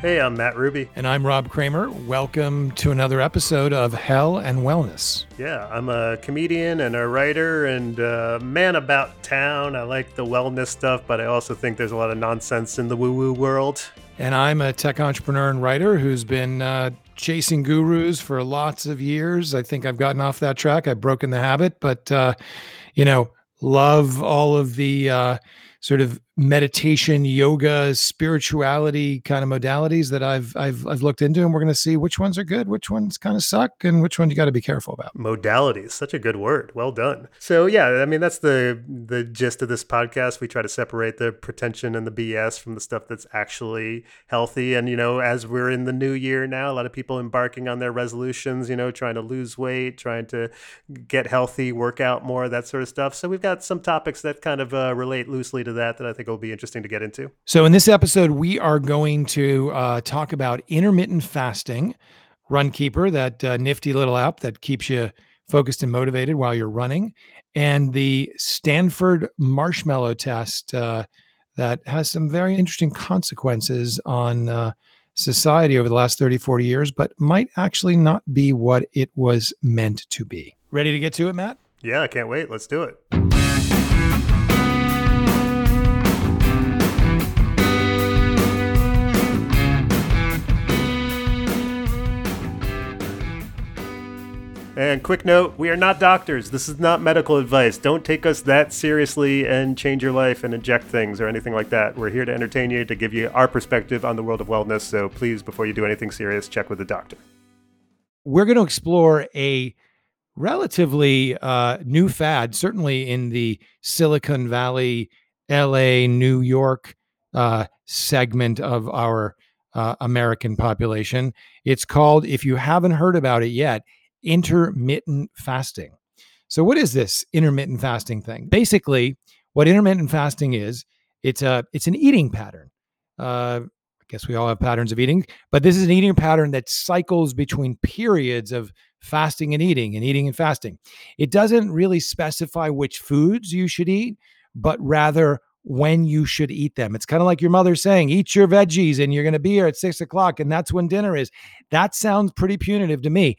Hey, I'm Matt Ruby. And I'm Rob Kramer. Welcome to another episode of Hell and Wellness. Yeah, I'm a comedian and a writer and a man about town. I like the wellness stuff, but I also think there's a lot of nonsense in the woo woo world. And I'm a tech entrepreneur and writer who's been uh, chasing gurus for lots of years. I think I've gotten off that track. I've broken the habit, but, uh, you know, love all of the. Uh, sort of meditation, yoga, spirituality kind of modalities that I've I've I've looked into, and we're going to see which ones are good, which ones kind of suck, and which one you got to be careful about. Modalities, such a good word. Well done. So yeah, I mean that's the the gist of this podcast. We try to separate the pretension and the BS from the stuff that's actually healthy. And you know, as we're in the new year now, a lot of people embarking on their resolutions. You know, trying to lose weight, trying to get healthy, work out more, that sort of stuff. So we've got some topics that kind of uh, relate loosely to that that I think will be interesting to get into. So, in this episode, we are going to uh, talk about intermittent fasting, Runkeeper, that uh, nifty little app that keeps you focused and motivated while you're running, and the Stanford marshmallow test uh, that has some very interesting consequences on uh, society over the last 30, 40 years, but might actually not be what it was meant to be. Ready to get to it, Matt? Yeah, I can't wait. Let's do it. And quick note, we are not doctors. This is not medical advice. Don't take us that seriously and change your life and inject things or anything like that. We're here to entertain you, to give you our perspective on the world of wellness. So please, before you do anything serious, check with a doctor. We're going to explore a relatively uh, new fad, certainly in the Silicon Valley, LA, New York uh, segment of our uh, American population. It's called, if you haven't heard about it yet, intermittent fasting. So, what is this intermittent fasting thing? Basically, what intermittent fasting is, it's a it's an eating pattern. Uh, I guess we all have patterns of eating, but this is an eating pattern that cycles between periods of fasting and eating and eating and fasting. It doesn't really specify which foods you should eat, but rather when you should eat them. It's kind of like your mother saying, eat your veggies and you're going to be here at six o'clock and that's when dinner is. That sounds pretty punitive to me.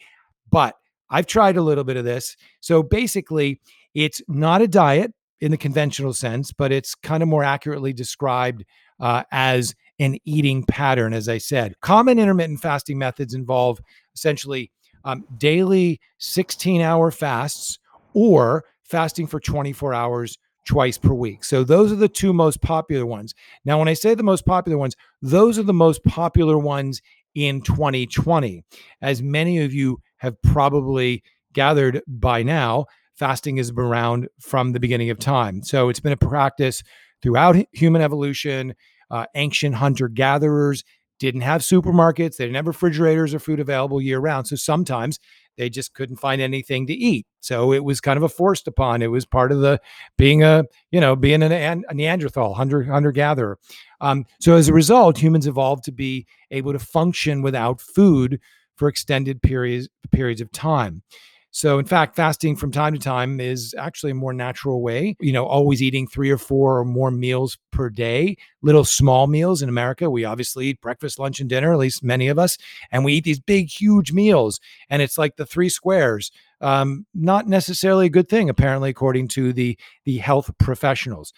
But I've tried a little bit of this. So basically, it's not a diet in the conventional sense, but it's kind of more accurately described uh, as an eating pattern, as I said. Common intermittent fasting methods involve essentially um, daily 16 hour fasts or fasting for 24 hours twice per week. So those are the two most popular ones. Now, when I say the most popular ones, those are the most popular ones in 2020. As many of you have probably gathered by now, fasting has been around from the beginning of time. So it's been a practice throughout human evolution. Uh, ancient hunter gatherers didn't have supermarkets, they didn't have refrigerators or food available year round. So sometimes they just couldn't find anything to eat. So it was kind of a forced upon. It was part of the being a, you know, being a, a Neanderthal, hunter, hunter gatherer. Um, so as a result, humans evolved to be able to function without food for extended periods periods of time. So, in fact, fasting from time to time is actually a more natural way. You know, always eating three or four or more meals per day, little small meals. In America, we obviously eat breakfast, lunch, and dinner, at least many of us, and we eat these big, huge meals. And it's like the three squares. Um, not necessarily a good thing, apparently, according to the the health professionals.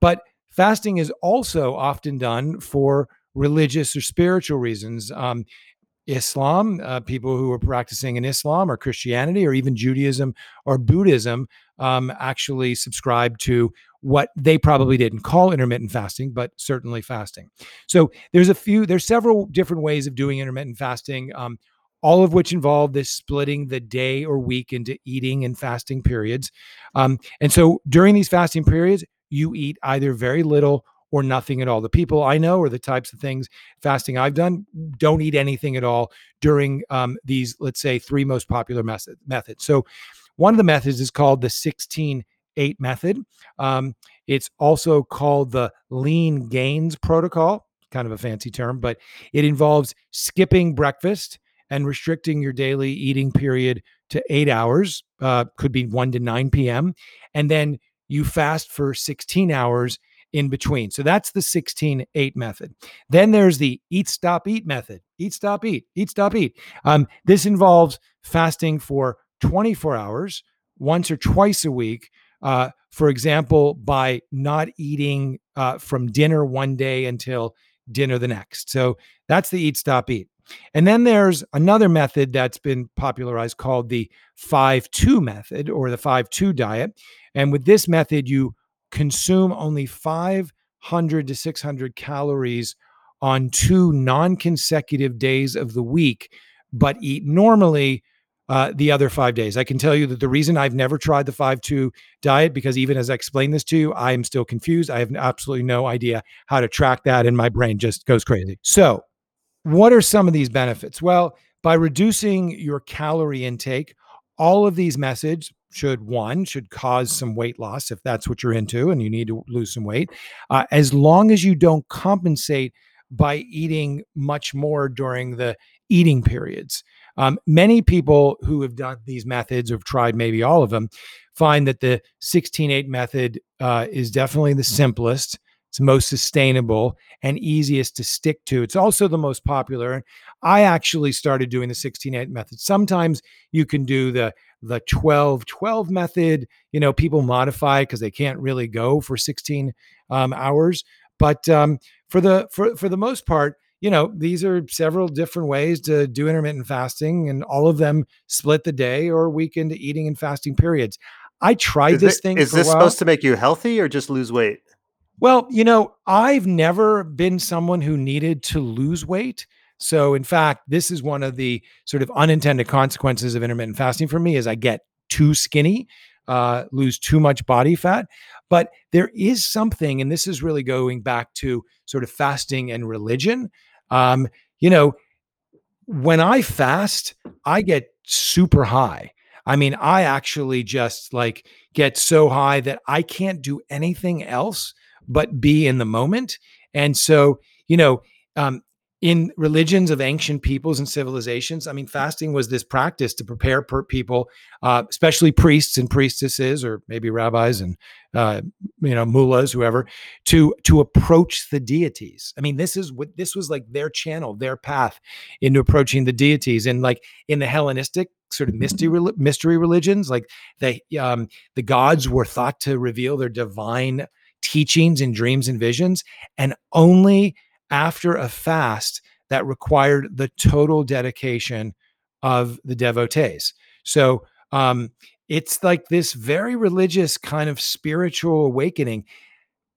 But fasting is also often done for religious or spiritual reasons. Um, Islam, uh, people who are practicing in Islam or Christianity or even Judaism or Buddhism um, actually subscribe to what they probably didn't call intermittent fasting, but certainly fasting. So there's a few, there's several different ways of doing intermittent fasting, um, all of which involve this splitting the day or week into eating and fasting periods. Um, and so during these fasting periods, you eat either very little or nothing at all. The people I know or the types of things fasting I've done don't eat anything at all during um, these, let's say, three most popular method, methods. So, one of the methods is called the 16 8 method. Um, it's also called the Leangains protocol, kind of a fancy term, but it involves skipping breakfast and restricting your daily eating period to eight hours, uh, could be 1 to 9 p.m. And then you fast for 16 hours in between. So that's the 16 8 method. Then there's the eat, stop, eat method. Eat, stop, eat, eat, stop, eat. Um, this involves fasting for 24 hours, once or twice a week. Uh, for example, by not eating uh, from dinner one day until dinner the next. So that's the eat, stop, eat. And then there's another method that's been popularized called the 5 2 method or the 5 2 diet. And with this method, you consume only 500 to 600 calories on two non consecutive days of the week, but eat normally uh, the other five days. I can tell you that the reason I've never tried the 5 2 diet, because even as I explain this to you, I am still confused. I have absolutely no idea how to track that, and my brain just goes crazy. So, what are some of these benefits? Well, by reducing your calorie intake, all of these methods should one should cause some weight loss if that's what you're into and you need to lose some weight uh, as long as you don't compensate by eating much more during the eating periods um, many people who have done these methods or have tried maybe all of them find that the 16-8 method uh, is definitely the simplest it's most sustainable and easiest to stick to. It's also the most popular. I actually started doing the 16-8 method. Sometimes you can do the the 12-12 method. You know, people modify because they can't really go for 16 um, hours. But um, for the for for the most part, you know, these are several different ways to do intermittent fasting, and all of them split the day or week into eating and fasting periods. I tried is this it, thing. Is this supposed to make you healthy or just lose weight? Well, you know, I've never been someone who needed to lose weight. So, in fact, this is one of the sort of unintended consequences of intermittent fasting for me is I get too skinny, uh, lose too much body fat. But there is something, and this is really going back to sort of fasting and religion. Um, you know, when I fast, I get super high. I mean, I actually just like get so high that I can't do anything else but be in the moment. And so, you know, um, in religions of ancient peoples and civilizations, I mean, fasting was this practice to prepare per people, uh, especially priests and priestesses, or maybe rabbis and uh, you know mullahs, whoever, to to approach the deities. I mean, this is what this was like their channel, their path into approaching the deities. And like in the Hellenistic sort of mystery mystery religions, like the um, the gods were thought to reveal their divine teachings and dreams and visions. And only after a fast that required the total dedication of the devotees. So um, it's like this very religious kind of spiritual awakening.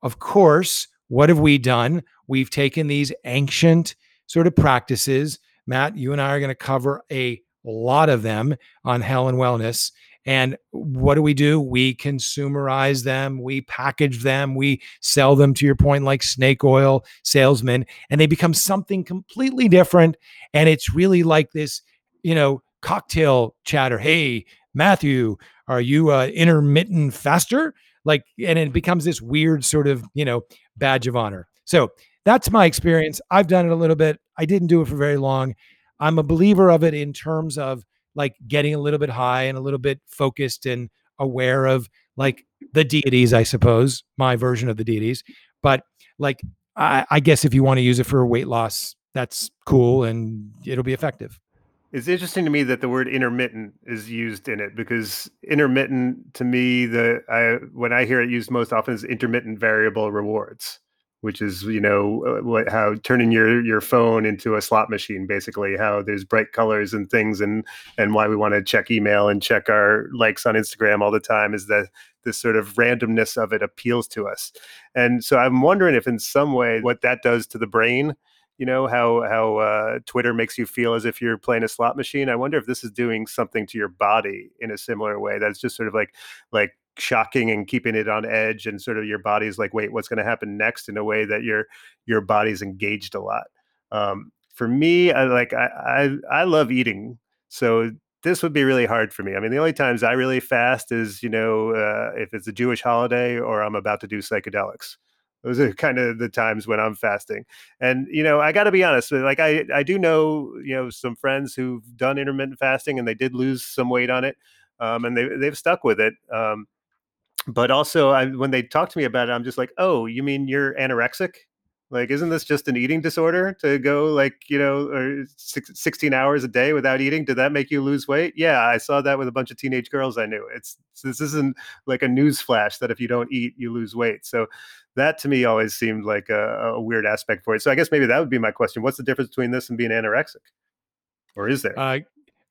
Of course, what have we done? We've taken these ancient sort of practices. Matt, you and I are going to cover a lot of them on Hell and Wellness. And what do we do? We consumerize them, we package them, we sell them to your point, like snake oil salesmen, and they become something completely different. And it's really like this, you know, cocktail chatter. Hey, Matthew, are you a intermittent faster? Like, and it becomes this weird sort of, you know, badge of honor. So that's my experience. I've done it a little bit. I didn't do it for very long. I'm a believer of it in terms of like getting a little bit high and a little bit focused and aware of like the deities, I suppose, my version of the deities. But like, I, I guess if you want to use it for weight loss, that's cool and it'll be effective. It's interesting to me that the word intermittent is used in it because intermittent to me, the I when I hear it used most often is intermittent variable rewards which is you know uh, what how turning your your phone into a slot machine basically how there's bright colors and things and and why we want to check email and check our likes on Instagram all the time is that this sort of randomness of it appeals to us. And so i'm wondering if in some way what that does to the brain you know how how uh, twitter makes you feel as if you're playing a slot machine. I wonder if this is doing something to your body in a similar way that's just sort of like like shocking and keeping it on edge and sort of your body's like wait what's going to happen next? in a way that your your body's engaged a lot. Um, for me i like I, I i love eating so this would be really hard for me. I mean the only times i really fast is you know uh, if it's a jewish holiday or i'm about to do psychedelics. Those are kind of the times when i'm fasting. And you know i got to be honest like i i do know you know some friends who've done intermittent fasting and they did lose some weight on it um, and they, they've stuck with it um, but also I, when they talk to me about it, I'm just like, oh, you mean you're anorexic? Like, isn't this just an eating disorder to go like, you know, or six, 16 hours a day without eating? Did that make you lose weight? Yeah, I saw that with a bunch of teenage girls I knew. It's this isn't like a news flash that if you don't eat, you lose weight. So that to me always seemed like a, a weird aspect for it. So I guess maybe that would be my question. What's the difference between this and being anorexic? Or is there? Uh,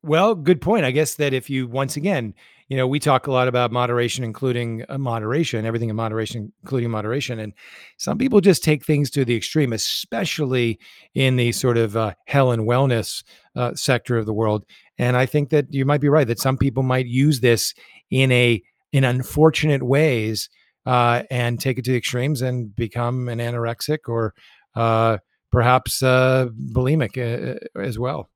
well, good point. I guess that if you once again, you know, we talk a lot about moderation, including uh, moderation, everything in moderation, including moderation, and some people just take things to the extreme, especially in the sort of uh, health and wellness uh, sector of the world. And I think that you might be right that some people might use this in a in unfortunate ways uh, and take it to the extremes and become an anorexic or uh, perhaps uh, bulimic as well.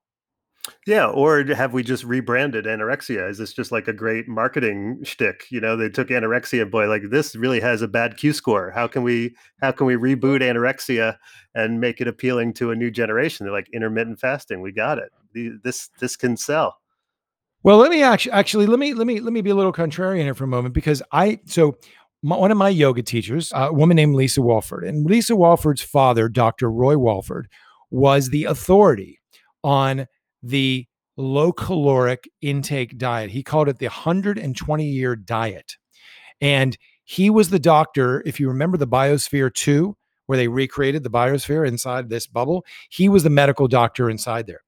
Yeah, or have we just rebranded anorexia? Is this just like a great marketing shtick? You know, they took anorexia, boy, like this really has a bad Q score. How can we how can we reboot anorexia and make it appealing to a new generation? They're like intermittent fasting. We got it. This this can sell. Well, let me actually actually let me let me let me be a little contrarian here for a moment because I so my, one of my yoga teachers, uh, a woman named Lisa Walford, and Lisa Walford's father, Dr. Roy Walford, was the authority on the low caloric intake diet. He called it the 120 year diet. And he was the doctor, if you remember the Biosphere 2, where they recreated the biosphere inside this bubble. He was the medical doctor inside there.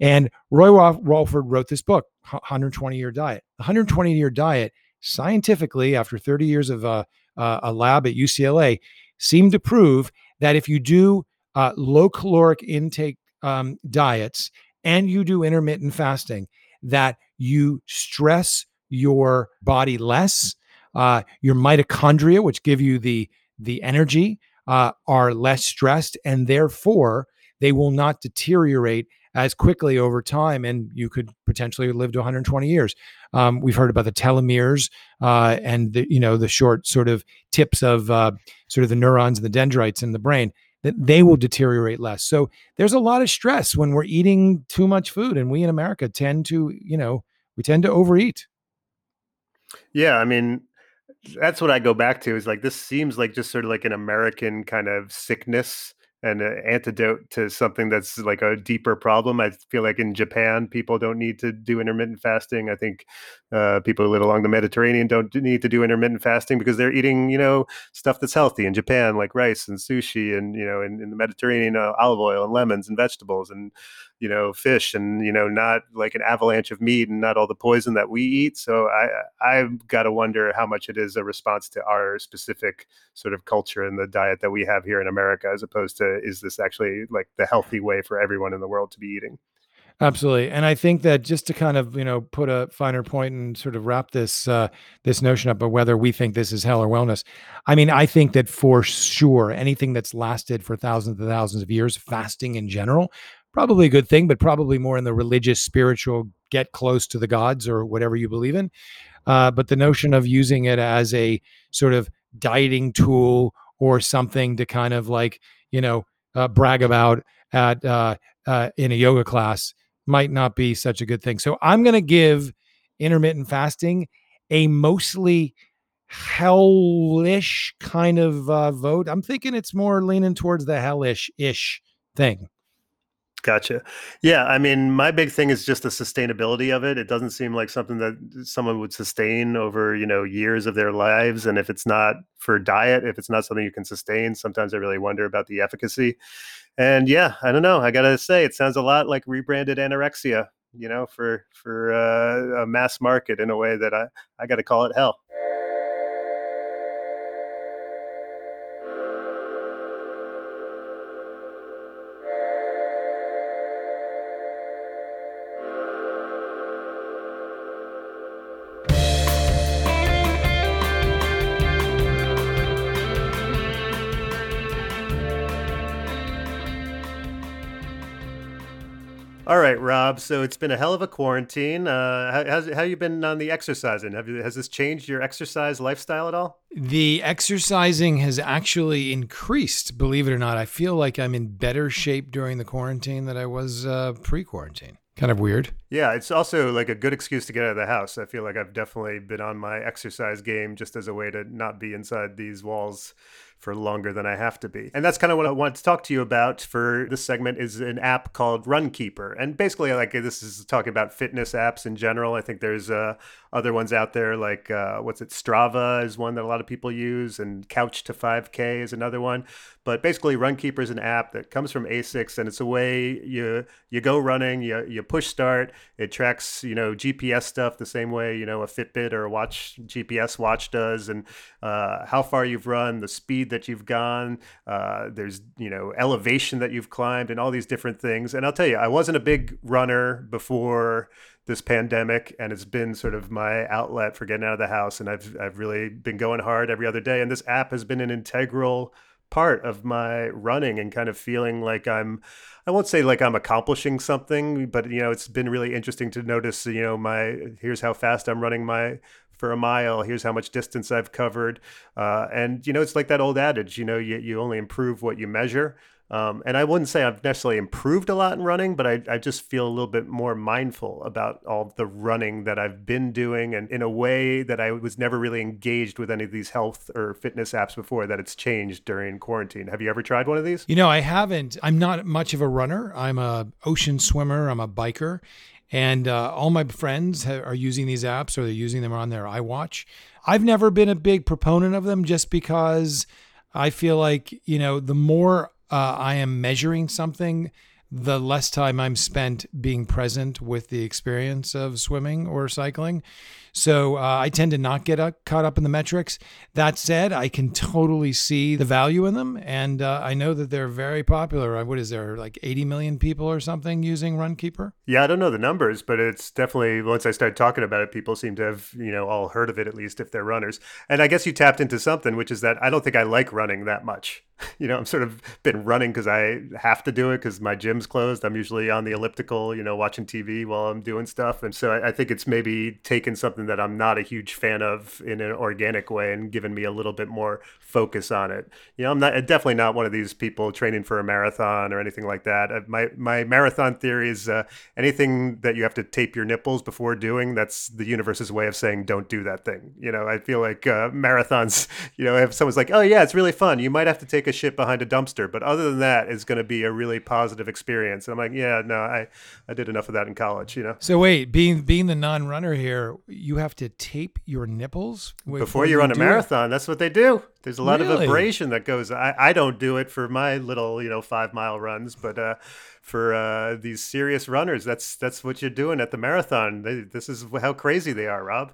And Roy Walford wrote this book, 120 Year Diet. The 120 Year Diet, scientifically, after 30 years of uh, uh, a lab at UCLA, seemed to prove that if you do uh, low caloric intake um, diets and you do intermittent fasting, that you stress your body less. Uh, your mitochondria, which give you the the energy, uh, are less stressed, and therefore they will not deteriorate as quickly over time, and you could potentially live to 120 years. Um, we've heard about the telomeres uh, and the you know the short sort of tips of uh, sort of the neurons and the dendrites in the brain that they will deteriorate less. So there's a lot of stress when we're eating too much food, and we in America tend to, you know, we tend to overeat. Yeah, I mean, that's what I go back to is like this seems like just sort of like an American kind of sickness an antidote to something that's like a deeper problem. I feel like in Japan, people don't need to do intermittent fasting. I think uh, people who live along the Mediterranean don't need to do intermittent fasting because they're eating, you know, stuff that's healthy in Japan, like rice and sushi, and you know, in, in the Mediterranean, uh, olive oil and lemons and vegetables and you know fish and you know not like an avalanche of meat and not all the poison that we eat. So i i've got to wonder how much it is a response to our specific sort of culture and the diet that we have here in america as opposed to is this actually like the healthy way for everyone in the world to be eating? Absolutely, and I think that just to kind of you know put a finer point and sort of wrap this uh, this notion up of whether we think this is hell or wellness, I mean I think that for sure anything that's lasted for thousands and thousands of years, fasting in general, probably a good thing, but probably more in the religious, spiritual, get close to the gods or whatever you believe in. Uh, but the notion of using it as a sort of dieting tool or something to kind of like you know uh, brag about at uh, uh in a yoga class might not be such a good thing. So I'm going to give intermittent fasting a mostly hellish kind of uh, vote. I'm thinking it's more leaning towards the hellish ish thing. Gotcha. Yeah, I mean, my big thing is just the sustainability of it. It doesn't seem like something that someone would sustain over, you know, years of their lives. And if it's not for diet, if it's not something you can sustain, sometimes I really wonder about the efficacy. And yeah, I don't know. I gotta say, it sounds a lot like rebranded anorexia, you know, for for uh, a mass market in a way that I I got to call it hell. Right, Rob. So it's been a hell of a quarantine. Uh, how, how's, how you been on the exercising? Have you, has this changed your exercise lifestyle at all? The exercising has actually increased, believe it or not. I feel like I'm in better shape during the quarantine than I was uh, pre-quarantine. kind of weird. Yeah, it's also like a good excuse to get out of the house. I feel like I've definitely been on my exercise game just as a way to not be inside these walls for longer than I have to be. And that's kind of what I wanted to talk to you about for this segment is an app called Runkeeper. And basically like this is talking about fitness apps in general. I think there's uh, other ones out there like uh, what's it Strava is one that a lot of people use and Couch to 5K is another one. But basically Runkeeper is an app that comes from Asics and it's a way you you go running, you you push start, it tracks, you know, GPS stuff the same way, you know, a Fitbit or a watch GPS watch does and uh, how far you've run, the speed that you've gone. Uh, there's you know elevation that you've climbed and all these different things. And I'll tell you, I wasn't a big runner before this pandemic, and it's been sort of my outlet for getting out of the house. And I've I've really been going hard every other day. And this app has been an integral part of my running and kind of feeling like I'm I won't say like I'm accomplishing something, but you know, it's been really interesting to notice, you know, my here's how fast I'm running my for a mile. Here's how much distance I've covered. Uh, and, you know, it's like that old adage, you know, you, you only improve what you measure. Um, and I wouldn't say I've necessarily improved a lot in running, but I, I just feel a little bit more mindful about all the running that I've been doing and in a way that I was never really engaged with any of these health or fitness apps before that it's changed during quarantine. Have you ever tried one of these? You know, I haven't. I'm not much of a runner. I'm a ocean swimmer. I'm a biker. And uh, all my friends ha- are using these apps or they're using them on their iWatch. I've never been a big proponent of them just because I feel like, you know, the more uh, I am measuring something, the less time I'm spent being present with the experience of swimming or cycling. So uh, I tend to not get uh, caught up in the metrics. That said, I can totally see the value in them. And uh, I know that they're very popular. Uh, what is there, like 80 million people or something using Runkeeper? Yeah, I don't know the numbers, but it's definitely, once I started talking about it, people seem to have, you know, all heard of it at least if they're runners. And I guess you tapped into something, which is that I don't think I like running that much. you know, I'm sort of been running because I have to do it because my gym's closed. I'm usually on the elliptical, you know, watching TV while I'm doing stuff. And so I, I think it's maybe taken something that I'm not a huge fan of in an organic way and given me a little bit more focus on it. You know, I'm not definitely not one of these people training for a marathon or anything like that. Uh, my my marathon theory is uh, anything that you have to tape your nipples before doing. That's the universe's way of saying don't do that thing. You know, I feel like uh, marathons. You know, if someone's like, oh yeah, it's really fun, you might have to take a shit behind a dumpster, but other than that, it's going to be a really positive experience. And I'm like, yeah, no, I I did enough of that in college. You know. So wait, being being the non-runner here, you have to tape your nipples before you run a marathon. It? That's what they do. There's a lot really? of abrasion that goes. I, I don't do it for my little you know five mile runs, but uh, for uh, these serious runners, that's that's what you're doing at the marathon. They, this is how crazy they are, Rob.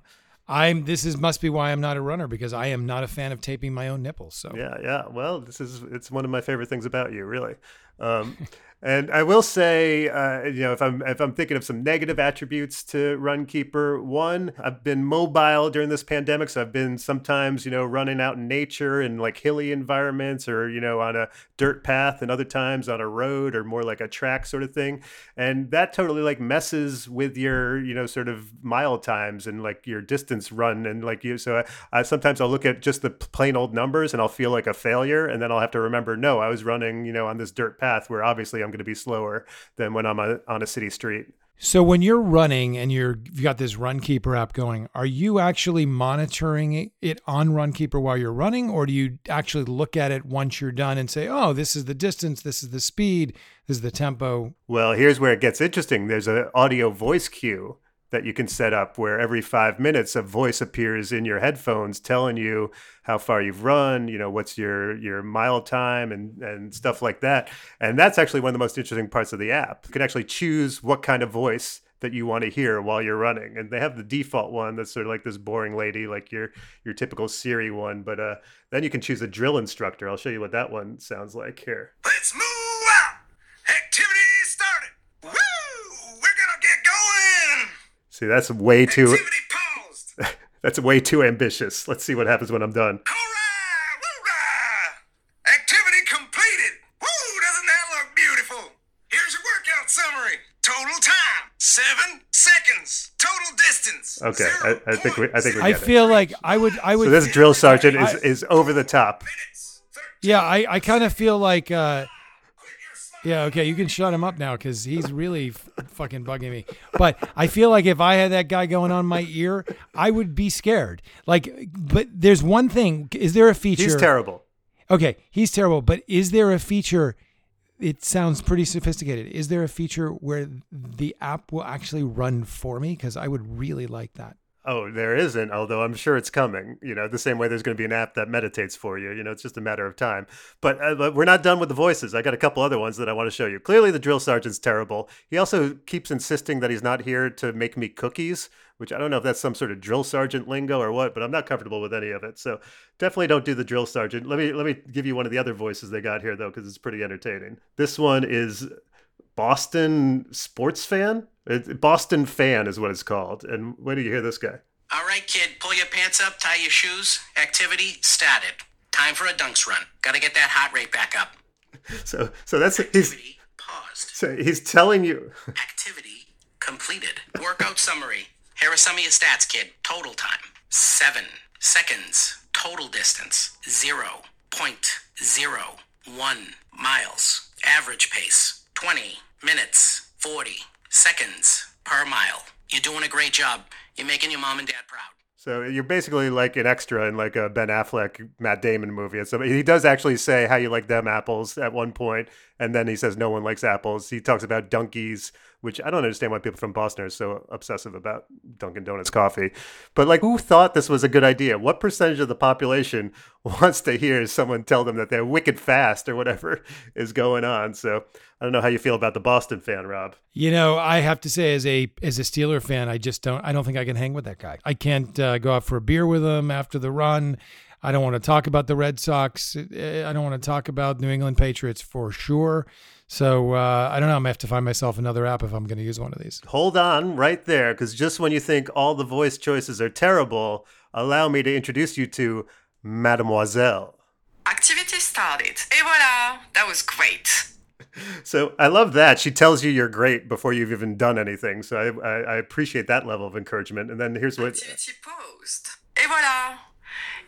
I'm. This is must be why I'm not a runner because I am not a fan of taping my own nipples. So yeah, yeah. Well, this is it's one of my favorite things about you, really. Um, And I will say, uh, you know, if I'm if I'm thinking of some negative attributes to Runkeeper, one, I've been mobile during this pandemic, so I've been sometimes, you know, running out in nature in like hilly environments, or you know, on a dirt path, and other times on a road or more like a track sort of thing, and that totally like messes with your, you know, sort of mile times and like your distance run, and like you. So I, I sometimes I'll look at just the plain old numbers, and I'll feel like a failure, and then I'll have to remember, no, I was running, you know, on this dirt path where obviously I'm I'm going to be slower than when I'm a, on a city street. So when you're running and you're you've got this Runkeeper app going, are you actually monitoring it on Runkeeper while you're running, or do you actually look at it once you're done and say, "Oh, this is the distance, this is the speed, this is the tempo"? Well, here's where it gets interesting. There's an audio voice cue that you can set up where every five minutes a voice appears in your headphones telling you how far you've run, you know, what's your your mile time and and stuff like that. And that's actually one of the most interesting parts of the app. You can actually choose what kind of voice that you want to hear while you're running. And they have the default one that's sort of like this boring lady, like your your typical Siri one. But uh, then you can choose a drill instructor. I'll show you what that one sounds like here. Let's move out. Activity started. Woo! We're gonna get going. See, that's way too. that's way too ambitious. Let's see what happens when I'm done. Activity completed. Woo! Doesn't that look beautiful? Here's your workout summary. Total time seven seconds. Total distance. Okay, I, I, think we. I think we. I feel it. like I would. I would. So this drill sergeant is is over the top. Yeah, I I kind of feel like. uh Yeah, okay, you can shut him up now because he's really f- fucking bugging me. But I feel like if I had that guy going on my ear, I would be scared. Like, but there's one thing: is there a feature? He's terrible. Okay, he's terrible. But is there a feature? It sounds pretty sophisticated. Is there a feature where the app will actually run for me? Because I would really like that. Oh, there isn't, although I'm sure it's coming. You know, the same way there's going to be an app that meditates for you. You know, it's just a matter of time. But, uh, we're not done with the voices. I got a couple other ones that I want to show you. Clearly, the drill sergeant's terrible. He also keeps insisting that he's not here to make me cookies, which I don't know if that's some sort of drill sergeant lingo or what, but I'm not comfortable with any of it. So definitely don't do the drill sergeant. Let me let me give you one of the other voices they got here though, because it's pretty entertaining. This one is Boston sports fan. It, Boston fan is what it's called. And when do you hear this guy? All right, kid, pull your pants up, tie your shoes. Activity started. Time for a dunks run. Gotta get that heart rate back up. So so that's he's Activity paused. so he's telling you Activity completed. Workout summary. Here are some of your stats, kid. Total time. Seven seconds. Total distance. Zero point zero one miles. Average pace. 20 minutes. 40 seconds per mile. You're doing a great job. You're making your mom and dad proud. So you're basically like an extra in like a Ben Affleck, Matt Damon movie. So he does actually say how you like them apples at one point, and then he says no one likes apples. He talks about donkeys, which I don't understand why people from Boston are so obsessive about Dunkin' Donuts coffee. But like, who thought this was a good idea? What percentage of the population wants to hear someone tell them that they're wicked fast or whatever is going on? So I don't know how you feel about the Boston fan, Rob. You know, I have to say, as a as a Steeler fan, I just don't. I don't think I can hang with that guy. I can't uh, go out for a beer with him after the run. I don't want to talk about the Red Sox. Eh, I don't want to talk about New England Patriots for sure. So uh, I don't know. I'm gonna have to find myself another app if I'm going to use one of these. Hold on right there, because just when you think all the voice choices are terrible, allow me to introduce you to Mademoiselle. Activity started. Et voilà, that was great. So I love that she tells you you're great before you've even done anything. So I, I, I appreciate that level of encouragement. And then here's what Activity paused. Et voilà,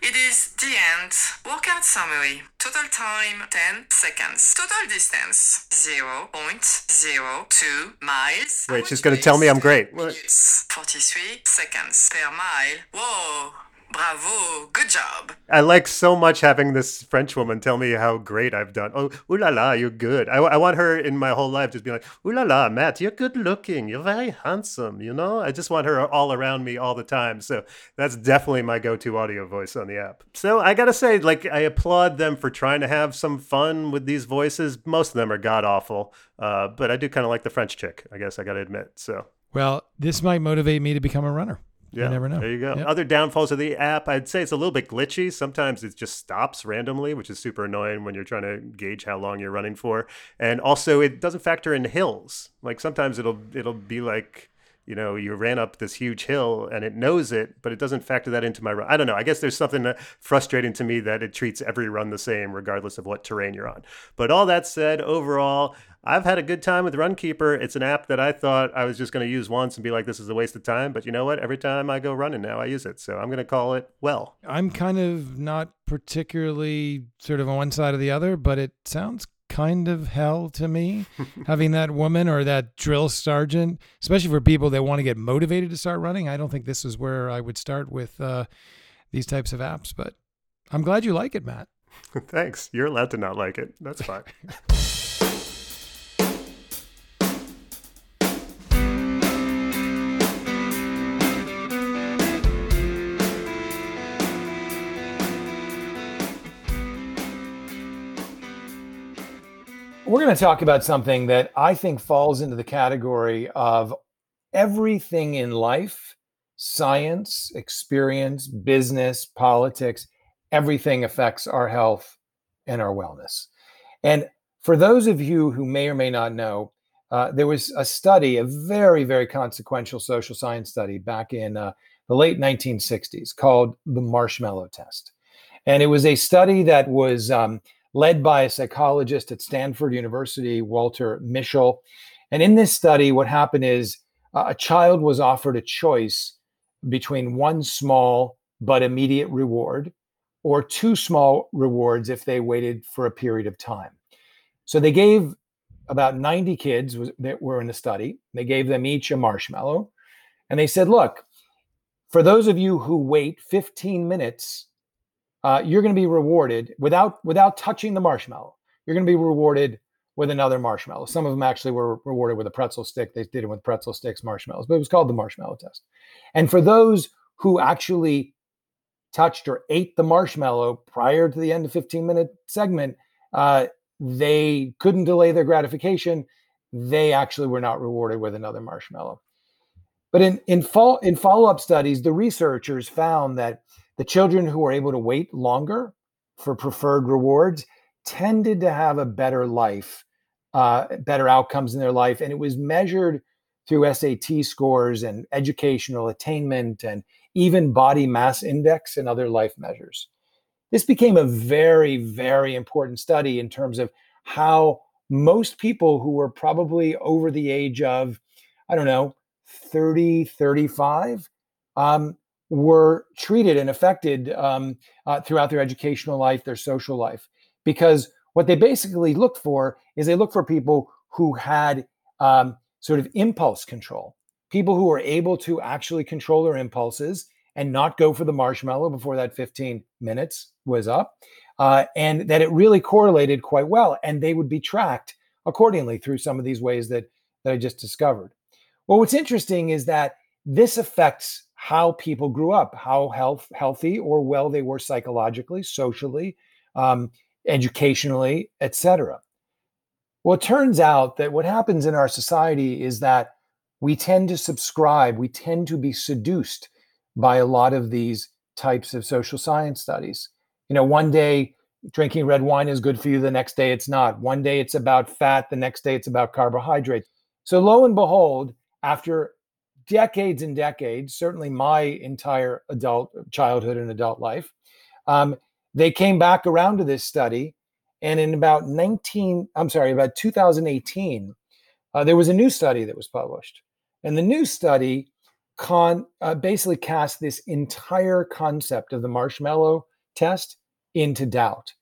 it is the end. Workout summary. Total time 10 seconds. Total distance 0.02 miles. Wait, she's gonna tell me I'm great. What? Minutes. 43 seconds per mile. Whoa, bravo, good job. I like so much having this French woman tell me how great I've done. Oh, ooh la la, you're good. I, I want her in my whole life just being like, ooh la la, Matt, you're good looking. You're very handsome. You know, I just want her all around me all the time. So that's definitely my go to audio voice on the app. So I gotta say, like, I applaud them for trying to have some fun with these voices. Most of them are god awful, uh, but I do kind of like the French chick, I guess I gotta admit. So. Well, this might motivate me to become a runner. Yeah, you never know. There you go. Yep. Other downfalls of the app, I'd say it's a little bit glitchy. Sometimes it just stops randomly, which is super annoying when you're trying to gauge how long you're running for. And also, it doesn't factor in hills. Like sometimes it'll it'll be like you know you ran up this huge hill and it knows it, but it doesn't factor that into my run. I don't know. I guess there's something uh, frustrating to me that it treats every run the same, regardless of what terrain you're on. But all that said, overall. I've had a good time with Runkeeper. It's an app that I thought I was just going to use once and be like, this is a waste of time. But you know what? Every time I go running now, I use it. So I'm going to call it well. I'm kind of not particularly sort of on one side or the other, but it sounds kind of hell to me having that woman or that drill sergeant, especially for people that want to get motivated to start running. I don't think this is where I would start with uh, these types of apps, but I'm glad you like it, Matt. Thanks. You're allowed to not like it. That's fine. We're going to talk about something that I think falls into the category of everything in life science, experience, business, politics, everything affects our health and our wellness. And for those of you who may or may not know, uh, there was a study, a very, very consequential social science study back in uh, the late 1960s called the Marshmallow Test. And it was a study that was um, led by a psychologist at Stanford University, Walter Mischel. And in this study, what happened is uh, a child was offered a choice between one small but immediate reward or two small rewards if they waited for a period of time. So they gave about 90 kids was, that were in the study. They gave them each a marshmallow. And they said, look, for those of you who wait 15 minutes, uh, you're going to be rewarded without without touching the marshmallow. You're going to be rewarded with another marshmallow. Some of them actually were rewarded with a pretzel stick. They did it with pretzel sticks, marshmallows, but it was called the marshmallow test. And for those who actually touched or ate the marshmallow prior to the end of 15 minute segment, uh, they couldn't delay their gratification. They actually were not rewarded with another marshmallow. But in in, fall, in follow up studies, the researchers found that the children who were able to wait longer for preferred rewards tended to have a better life, uh, better outcomes in their life, and it was measured through SAT scores and educational attainment and even body mass index and other life measures. This became a very, very important study in terms of how most people who were probably over the age of, I don't know, 30, 35, um, were treated and affected um, uh, throughout their educational life, their social life. Because what they basically looked for is they looked for people who had um, sort of impulse control, people who were able to actually control their impulses and not go for the marshmallow before that 15 minutes was up. Uh, and that it really correlated quite well. And they would be tracked accordingly through some of these ways that, that I just discovered. Well, what's interesting is that this affects how people grew up, how health, healthy or well they were psychologically, socially, um, educationally, etc. Well, it turns out that what happens in our society is that we tend to subscribe, we tend to be seduced by a lot of these types of social science studies. You know, one day drinking red wine is good for you, the next day it's not. One day it's about fat, the next day it's about carbohydrates. So, lo and behold, after decades and decades, certainly my entire adult childhood and adult life, um, they came back around to this study. And in about 19, I'm sorry, about 2018, uh, there was a new study that was published. And the new study con uh, basically cast this entire concept of the marshmallow test into doubt.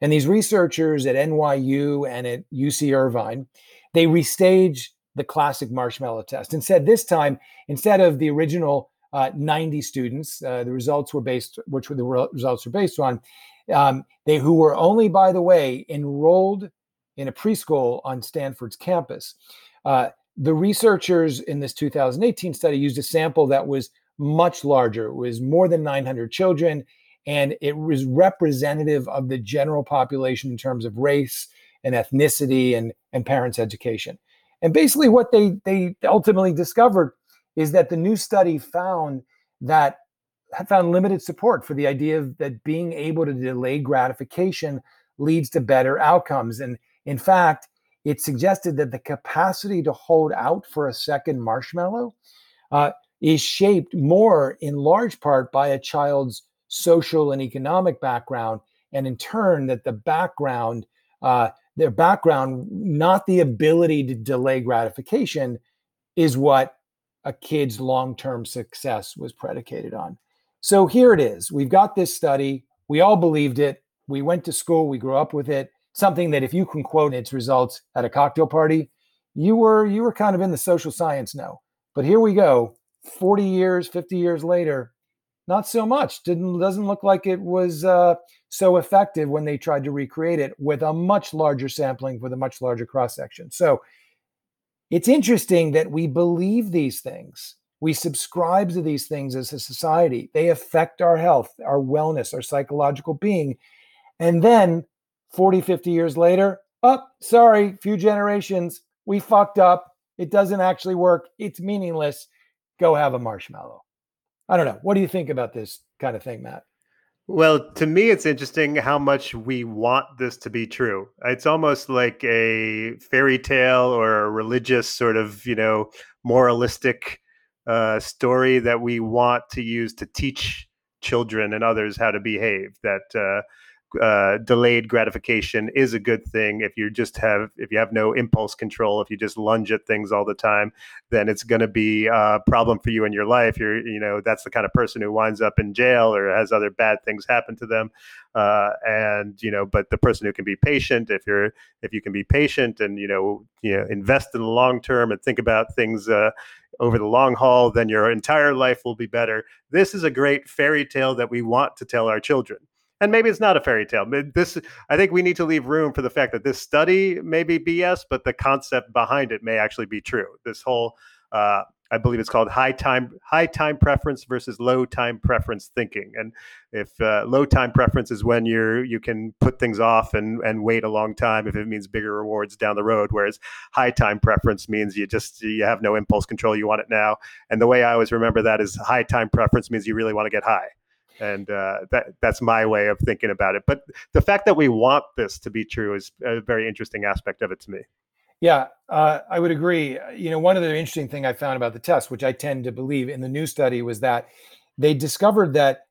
And these researchers at NYU and at UC Irvine, they restaged the classic marshmallow test and said this time, instead of the original uh, 90 students, uh, the results were based, which were the results were based on, um, they who were only, by the way, enrolled in a preschool on Stanford's campus. Uh, the researchers in this 2018 study used a sample that was much larger. It was more than 900 children, and it was representative of the general population in terms of race and ethnicity and, and parents' education. And basically, what they, they ultimately discovered is that the new study found that found limited support for the idea that being able to delay gratification leads to better outcomes. And in fact, it suggested that the capacity to hold out for a second marshmallow uh, is shaped more in large part by a child's social and economic background, and in turn, that the background, uh, their background, not the ability to delay gratification, is what a kid's long term success was predicated on. So here it is. We've got this study. We all believed it. We went to school, we grew up with it something that if you can quote its results at a cocktail party, you were you were kind of in the social science know. But here we go, 40 years, 50 years later, not so much. Didn't doesn't look like it was uh, so effective when they tried to recreate it with a much larger sampling with a much larger cross section. So it's interesting that we believe these things. We subscribe to these things as a society. They affect our health, our wellness, our psychological being. And then 40, 50 years later, oh, sorry, few generations, we fucked up. It doesn't actually work. It's meaningless. Go have a marshmallow. I don't know. What do you think about this kind of thing, Matt? Well, to me, it's interesting how much we want this to be true. It's almost like a fairy tale or a religious sort of, you know, moralistic uh, story that we want to use to teach children and others how to behave. That uh, uh, delayed gratification is a good thing. If you just have, if you have no impulse control, if you just lunge at things all the time, then it's going to be a problem for you in your life. You're, you know, that's the kind of person who winds up in jail or has other bad things happen to them. Uh, and you know, but the person who can be patient, if you're, if you can be patient and you know, you know, invest in the long term and think about things uh, over the long haul, then your entire life will be better. This is a great fairy tale that we want to tell our children and maybe it's not a fairy tale. This, I think, we need to leave room for the fact that this study may be BS, but the concept behind it may actually be true. This whole, uh, I believe it's called high time high time preference versus low time preference thinking. And if uh, low time preference is when you're you can put things off and and wait a long time if it means bigger rewards down the road, whereas high time preference means you just you have no impulse control, you want it now. And the way I always remember that is high time preference means you really want to get high and uh, that that's my way of thinking about it. But the fact that we want this to be true is a very interesting aspect of it to me. Yeah, uh, I would agree. You know, one of the interesting thing I found about the test, which I tend to believe in the new study, was that they discovered that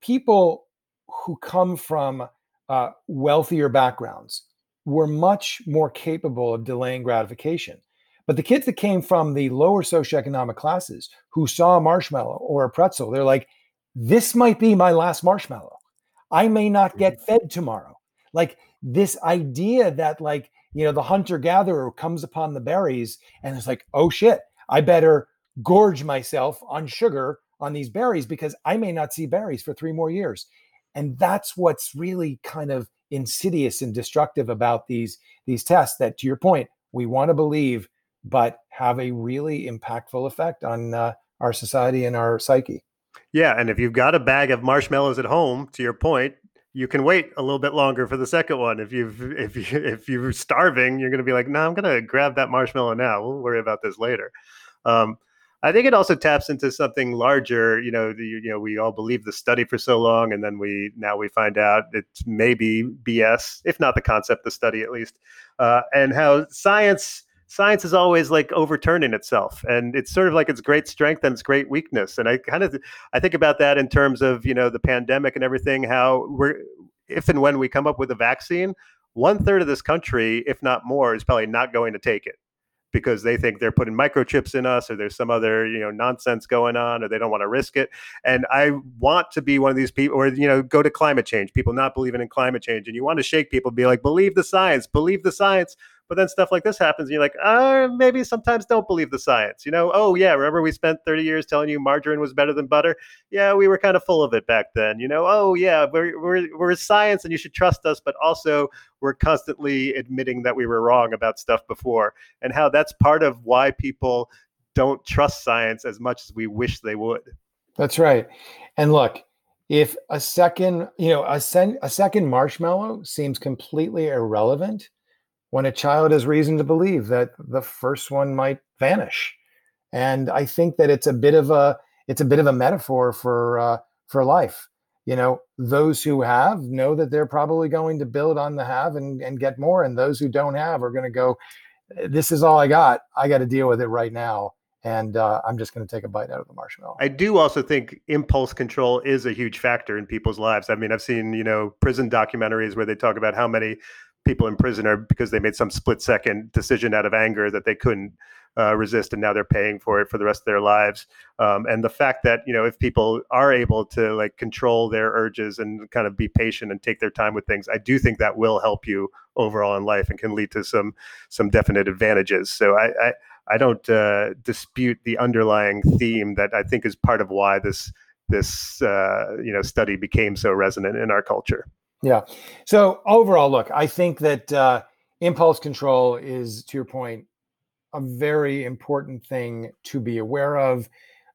people who come from uh, wealthier backgrounds were much more capable of delaying gratification. But the kids that came from the lower socioeconomic classes who saw a marshmallow or a pretzel, they're like, this might be my last marshmallow. I may not mm-hmm. get fed tomorrow. Like this idea that, like, you know, the hunter gatherer comes upon the berries and it's like, oh shit, I better gorge myself on sugar on these berries because I may not see berries for three more years. And that's what's really kind of insidious and destructive about these these tests that to your point we want to believe but have a really impactful effect on uh, our society and our psyche yeah, and if you've got a bag of marshmallows at home, to your point, you can wait a little bit longer for the second one. If you've if you if you're starving, you're going to be like, "No, nah, I'm going to grab that marshmallow now. We'll worry about this later." Um, I think it also taps into something larger. You know, the, you know, we all believe the study for so long, and then we now we find out it's maybe BS, if not the concept, the study at least, uh, and how science science is always like overturning itself and it's sort of like its great strength and its great weakness and i kind of i think about that in terms of you know the pandemic and everything how we're if and when we come up with a vaccine one third of this country if not more is probably not going to take it because they think they're putting microchips in us or there's some other you know nonsense going on or they don't want to risk it and i want to be one of these people or you know go to climate change people not believing in climate change and you want to shake people be like believe the science believe the science but then stuff like this happens, and you're like, uh, maybe sometimes don't believe the science. You know, oh yeah, remember we spent 30 years telling you margarine was better than butter? Yeah, we were kind of full of it back then. You know, oh yeah, we're we're, we're science, and you should trust us. But also, we're constantly admitting that we were wrong about stuff before, and how that's part of why people don't trust science as much as we wish they would. That's right. And look, if a second, you know, a, sen- a second marshmallow seems completely irrelevant when a child has reason to believe that the first one might vanish. And I think that it's a bit of a it's a bit of a metaphor for uh, for life. You know, those who have know that they're probably going to build on the have and, and get more, and those who don't have are going to go. This is all I got. I got to deal with it right now and uh, I'm just going to take a bite out of the marshmallow. I do also think impulse control is a huge factor in people's lives. I mean, I've seen you know prison documentaries where they talk about how many people in prison are because they made some split second decision out of anger that they couldn't uh, resist and now they're paying for it for the rest of their lives. Um, and the fact that you know if people are able to like control their urges and kind of be patient and take their time with things i do think that will help you overall in life and can lead to some some definite advantages. So i i, I don't uh, dispute the underlying theme that i think is part of why this this uh, you know study became so resonant in our culture yeah. So overall, look, I think that uh, impulse control is, to your point, a very important thing to be aware of.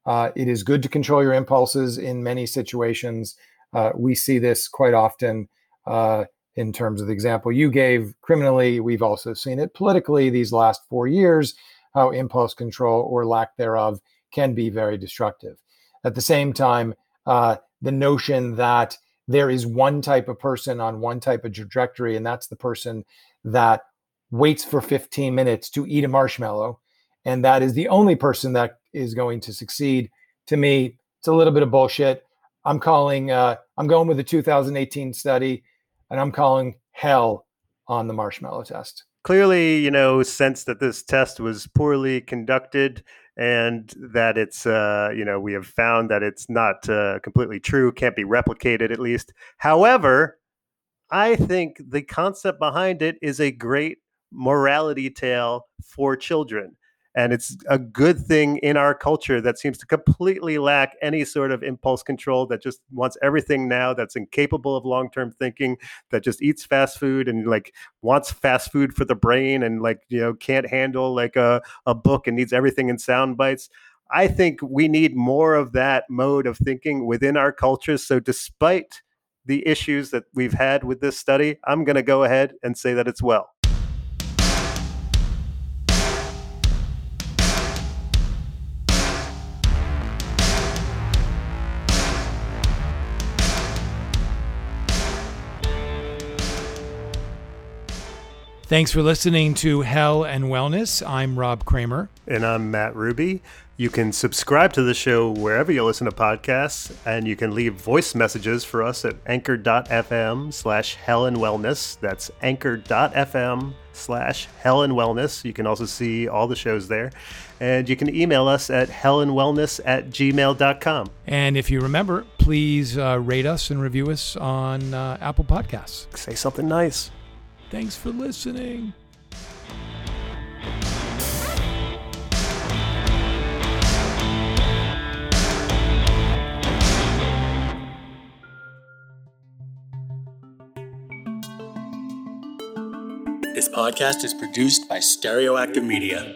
Uh, it is good to control your impulses in many situations. Uh, we see this quite often uh, in terms of the example you gave criminally. We've also seen it politically these last four years, how impulse control or lack thereof can be very destructive. At the same time, uh, the notion that there is one type of person on one type of trajectory, and that's the person that waits for 15 minutes to eat a marshmallow. And that is the only person that is going to succeed. To me, it's a little bit of bullshit. I'm calling, uh, I'm going with the 2018 study. and I'm calling hell on the marshmallow test. Clearly, you know, sense that this test was poorly conducted and that it's, uh, you know, we have found that it's not uh, completely true, can't be replicated at least. However, I think the concept behind it is a great morality tale for children. And it's a good thing in our culture that seems to completely lack any sort of impulse control, that just wants everything now, that's incapable of long term thinking, that just eats fast food and like wants fast food for the brain and like, you know, can't handle like a, a book and needs everything in sound bites. I think we need more of that mode of thinking within our cultures. So, despite the issues that we've had with this study, I'm going to go ahead and say that it's well. Thanks for listening to Hell and Wellness. I'm Rob Kramer. And I'm Matt Ruby. You can subscribe to the show wherever you listen to podcasts, and you can leave voice messages for us at anchor.fm slash hell and wellness. That's anchor.fm slash hell and wellness. You can also see all the shows there. And you can email us at hellandwellness at gmail.com. And if you remember, please uh, rate us and review us on uh, Apple Podcasts. Say something nice. Thanks for listening. This podcast is produced by Stereoactive Media.